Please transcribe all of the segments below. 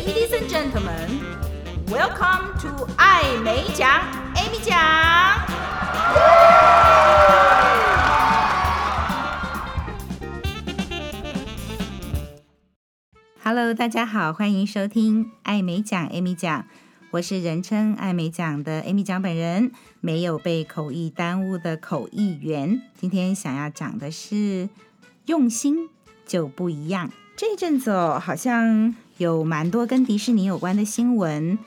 Ladies and gentlemen, welcome to 爱美奖，Amy 讲。Hello，大家好，欢迎收听爱美奖，Amy 讲。我是人称爱美奖的 Amy 讲本人，没有被口译耽误的口译员。今天想要讲的是用心就不一样。这阵子哦，好像有蛮多跟迪士尼有关的新闻。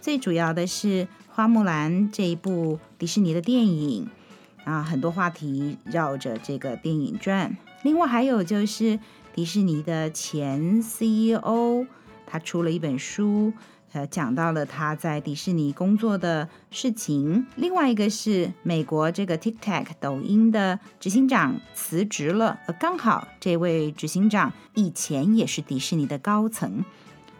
最主要的是《花木兰》这一部迪士尼的电影啊，很多话题绕着这个电影转。另外还有就是迪士尼的前 CEO，他出了一本书。呃，讲到了他在迪士尼工作的事情。另外一个是美国这个 TikTok 抖音的执行长辞职了，呃，刚好这位执行长以前也是迪士尼的高层，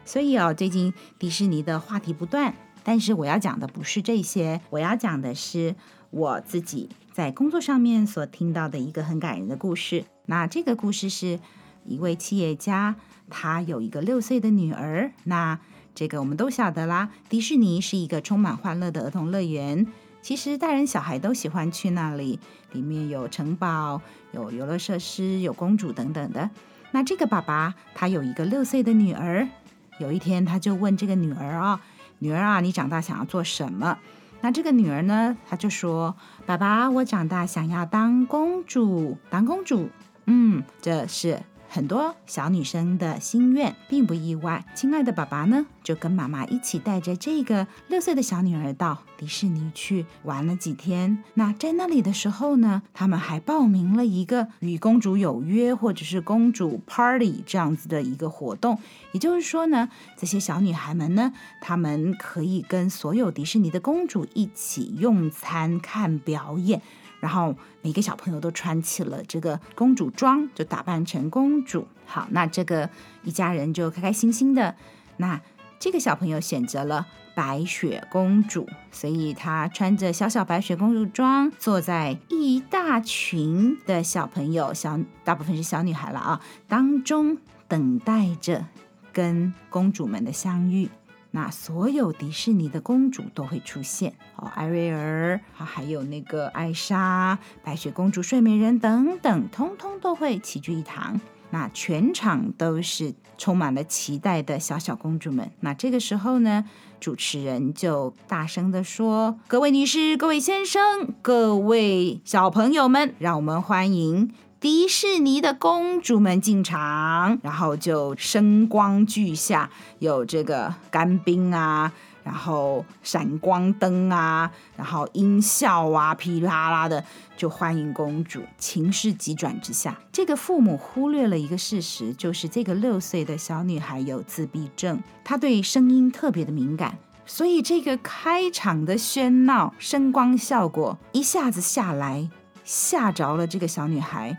所以哦，最近迪士尼的话题不断。但是我要讲的不是这些，我要讲的是我自己在工作上面所听到的一个很感人的故事。那这个故事是一位企业家，他有一个六岁的女儿。那这个我们都晓得啦，迪士尼是一个充满欢乐的儿童乐园。其实大人小孩都喜欢去那里，里面有城堡、有游乐设施、有公主等等的。那这个爸爸他有一个六岁的女儿，有一天他就问这个女儿啊、哦：“女儿啊，你长大想要做什么？”那这个女儿呢，她就说：“爸爸，我长大想要当公主，当公主。”嗯，这是。很多小女生的心愿并不意外。亲爱的爸爸呢，就跟妈妈一起带着这个六岁的小女儿到迪士尼去玩了几天。那在那里的时候呢，他们还报名了一个与公主有约或者是公主 party 这样子的一个活动。也就是说呢，这些小女孩们呢，她们可以跟所有迪士尼的公主一起用餐、看表演。然后每个小朋友都穿起了这个公主装，就打扮成公主。好，那这个一家人就开开心心的。那这个小朋友选择了白雪公主，所以她穿着小小白雪公主装，坐在一大群的小朋友，小大部分是小女孩了啊，当中等待着跟公主们的相遇。那所有迪士尼的公主都会出现哦，艾瑞尔，还有那个艾莎、白雪公主、睡美人等等，通通都会齐聚一堂。那全场都是充满了期待的小小公主们。那这个时候呢，主持人就大声地说：“各位女士、各位先生、各位小朋友们，让我们欢迎。”迪士尼的公主们进场，然后就声光俱下，有这个干冰啊，然后闪光灯啊，然后音效啊，噼啦啦的就欢迎公主。情势急转直下，这个父母忽略了一个事实，就是这个六岁的小女孩有自闭症，她对声音特别的敏感，所以这个开场的喧闹、声光效果一下子下来，吓着了这个小女孩。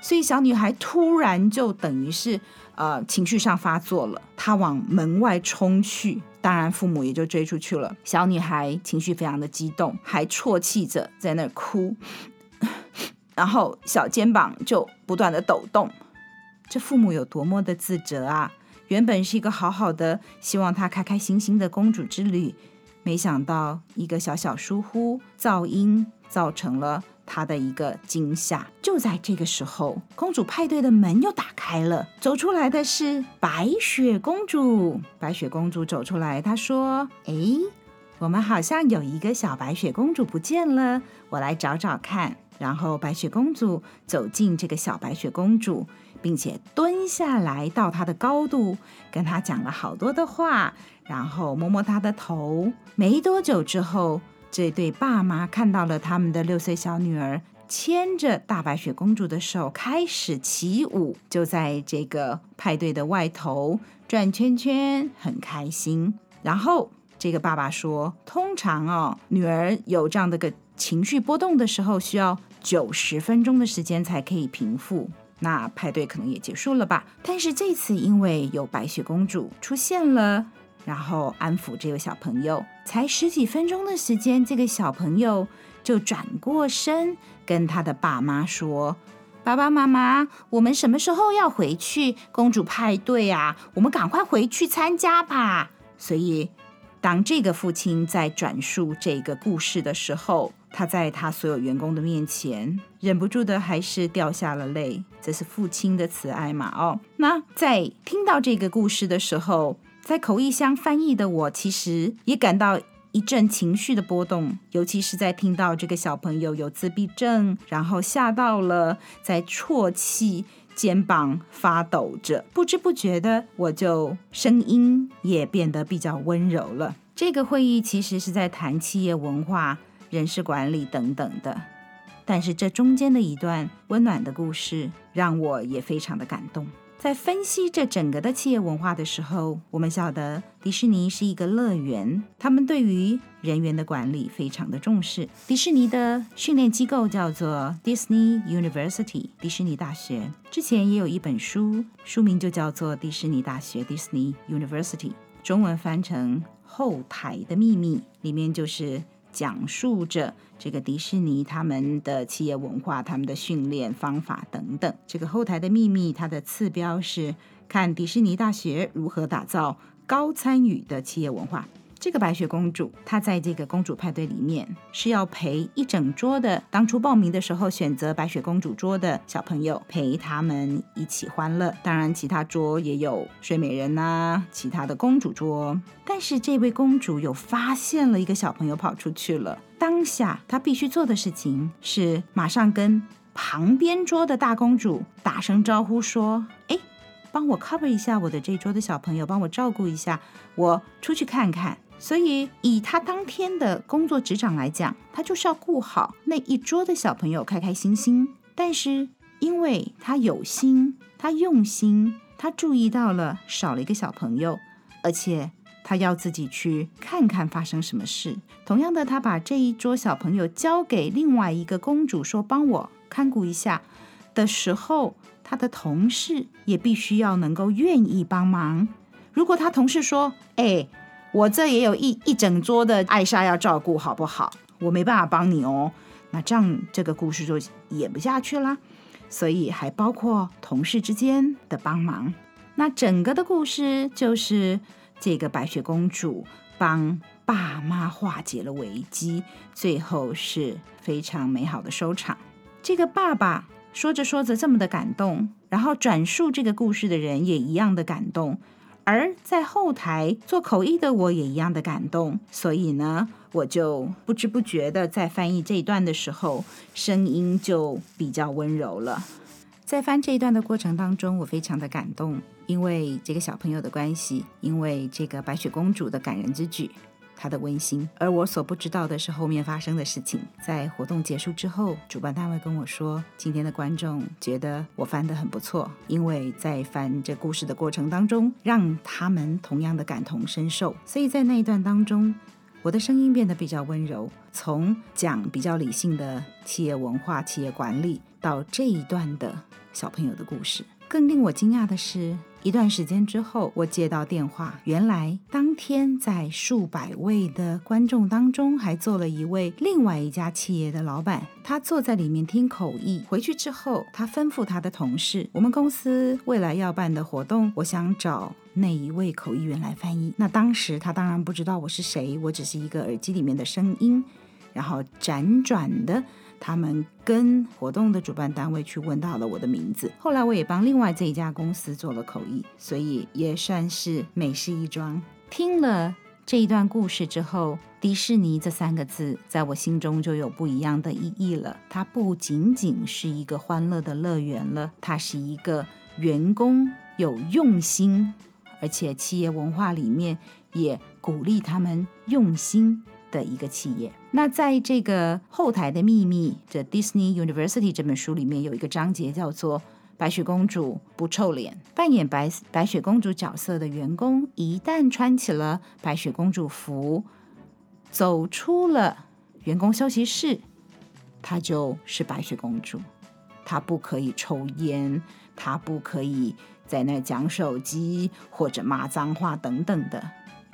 所以小女孩突然就等于是呃情绪上发作了，她往门外冲去，当然父母也就追出去了。小女孩情绪非常的激动，还啜泣着在那儿哭，然后小肩膀就不断的抖动。这父母有多么的自责啊！原本是一个好好的，希望她开开心心的公主之旅，没想到一个小小疏忽，噪音造成了。他的一个惊吓，就在这个时候，公主派对的门又打开了，走出来的是白雪公主。白雪公主走出来，她说：“哎，我们好像有一个小白雪公主不见了，我来找找看。”然后白雪公主走进这个小白雪公主，并且蹲下来到她的高度，跟她讲了好多的话，然后摸摸她的头。没多久之后。这对爸妈看到了他们的六岁小女儿牵着大白雪公主的手开始起舞，就在这个派对的外头转圈圈，很开心。然后这个爸爸说：“通常哦，女儿有这样的个情绪波动的时候，需要九十分钟的时间才可以平复，那派对可能也结束了吧？但是这次因为有白雪公主出现了。”然后安抚这个小朋友，才十几分钟的时间，这个小朋友就转过身跟他的爸妈说：“爸爸妈妈，我们什么时候要回去公主派对啊？我们赶快回去参加吧。所以，当这个父亲在转述这个故事的时候，他在他所有员工的面前，忍不住的还是掉下了泪。这是父亲的慈爱嘛？哦，那在听到这个故事的时候，在口译箱翻译的我，其实也感到。一阵情绪的波动，尤其是在听到这个小朋友有自闭症，然后吓到了，在啜泣，肩膀发抖着，不知不觉的，我就声音也变得比较温柔了。这个会议其实是在谈企业文化、人事管理等等的，但是这中间的一段温暖的故事，让我也非常的感动。在分析这整个的企业文化的时候，我们晓得迪士尼是一个乐园，他们对于人员的管理非常的重视。迪士尼的训练机构叫做 Disney University，迪士尼大学。之前也有一本书，书名就叫做《迪士尼大学 Disney University》，中文翻成《后台的秘密》，里面就是。讲述着这个迪士尼他们的企业文化、他们的训练方法等等。这个后台的秘密，它的次标是看迪士尼大学如何打造高参与的企业文化。这个白雪公主，她在这个公主派对里面是要陪一整桌的当初报名的时候选择白雪公主桌的小朋友陪他们一起欢乐。当然，其他桌也有睡美人呐、其他的公主桌。但是这位公主有发现了一个小朋友跑出去了，当下她必须做的事情是马上跟旁边桌的大公主打声招呼说：“哎。”帮我 cover 一下我的这桌的小朋友，帮我照顾一下，我出去看看。所以以他当天的工作职掌来讲，他就是要顾好那一桌的小朋友开开心心。但是因为他有心，他用心，他注意到了少了一个小朋友，而且他要自己去看看发生什么事。同样的，他把这一桌小朋友交给另外一个公主，说帮我看顾一下的时候。他的同事也必须要能够愿意帮忙。如果他同事说：“哎，我这也有一一整桌的艾莎要照顾，好不好？我没办法帮你哦。”那这样这个故事就演不下去啦。所以还包括同事之间的帮忙。那整个的故事就是这个白雪公主帮爸妈化解了危机，最后是非常美好的收场。这个爸爸。说着说着这么的感动，然后转述这个故事的人也一样的感动，而在后台做口译的我也一样的感动，所以呢，我就不知不觉的在翻译这一段的时候，声音就比较温柔了。在翻这一段的过程当中，我非常的感动，因为这个小朋友的关系，因为这个白雪公主的感人之举。他的温馨，而我所不知道的是后面发生的事情。在活动结束之后，主办单位跟我说，今天的观众觉得我翻得很不错，因为在翻这故事的过程当中，让他们同样的感同身受。所以在那一段当中，我的声音变得比较温柔，从讲比较理性的企业文化、企业管理，到这一段的小朋友的故事。更令我惊讶的是，一段时间之后，我接到电话，原来当天在数百位的观众当中，还坐了一位另外一家企业的老板，他坐在里面听口译。回去之后，他吩咐他的同事，我们公司未来要办的活动，我想找那一位口译员来翻译。那当时他当然不知道我是谁，我只是一个耳机里面的声音，然后辗转的。他们跟活动的主办单位去问到了我的名字，后来我也帮另外这一家公司做了口译，所以也算是美事一桩。听了这一段故事之后，迪士尼这三个字在我心中就有不一样的意义了。它不仅仅是一个欢乐的乐园了，它是一个员工有用心，而且企业文化里面也鼓励他们用心的一个企业。那在这个后台的秘密的 Disney University 这本书里面有一个章节叫做“白雪公主不臭脸”。扮演白白雪公主角色的员工，一旦穿起了白雪公主服，走出了员工休息室，她就是白雪公主。她不可以抽烟，她不可以在那讲手机或者骂脏话等等的。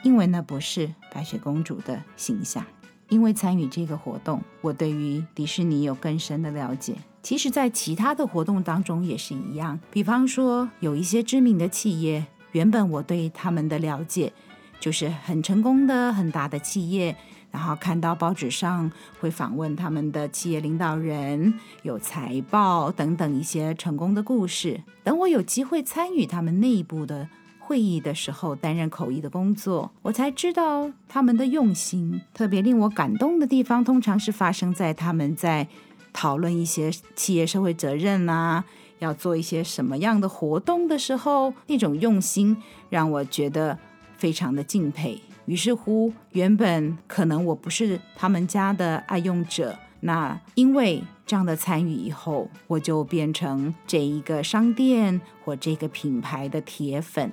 因为那不是白雪公主的形象。因为参与这个活动，我对于迪士尼有更深的了解。其实，在其他的活动当中也是一样。比方说，有一些知名的企业，原本我对他们的了解就是很成功的、很大的企业。然后看到报纸上会访问他们的企业领导人，有财报等等一些成功的故事。等我有机会参与他们内部的会议的时候，担任口译的工作，我才知道他们的用心。特别令我感动的地方，通常是发生在他们在讨论一些企业社会责任啊，要做一些什么样的活动的时候，那种用心让我觉得非常的敬佩。于是乎，原本可能我不是他们家的爱用者，那因为这样的参与以后，我就变成这一个商店或这个品牌的铁粉，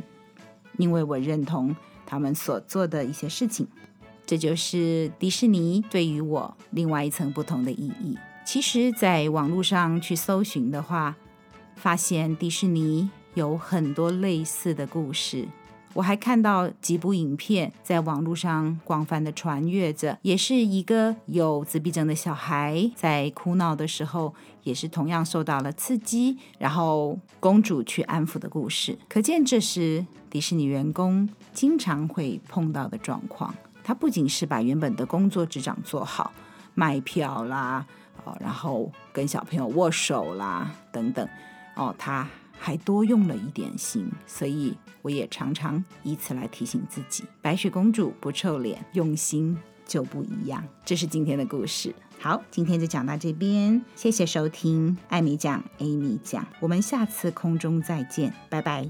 因为我认同他们所做的一些事情。这就是迪士尼对于我另外一层不同的意义。其实，在网络上去搜寻的话，发现迪士尼有很多类似的故事。我还看到几部影片在网络上广泛的传阅着，也是一个有自闭症的小孩在哭闹的时候，也是同样受到了刺激，然后公主去安抚的故事。可见这是迪士尼员工经常会碰到的状况。他不仅是把原本的工作职掌做好，卖票啦，哦，然后跟小朋友握手啦，等等，哦，他。还多用了一点心，所以我也常常以此来提醒自己：白雪公主不臭脸，用心就不一样。这是今天的故事。好，今天就讲到这边，谢谢收听艾米讲艾米讲，我们下次空中再见，拜拜。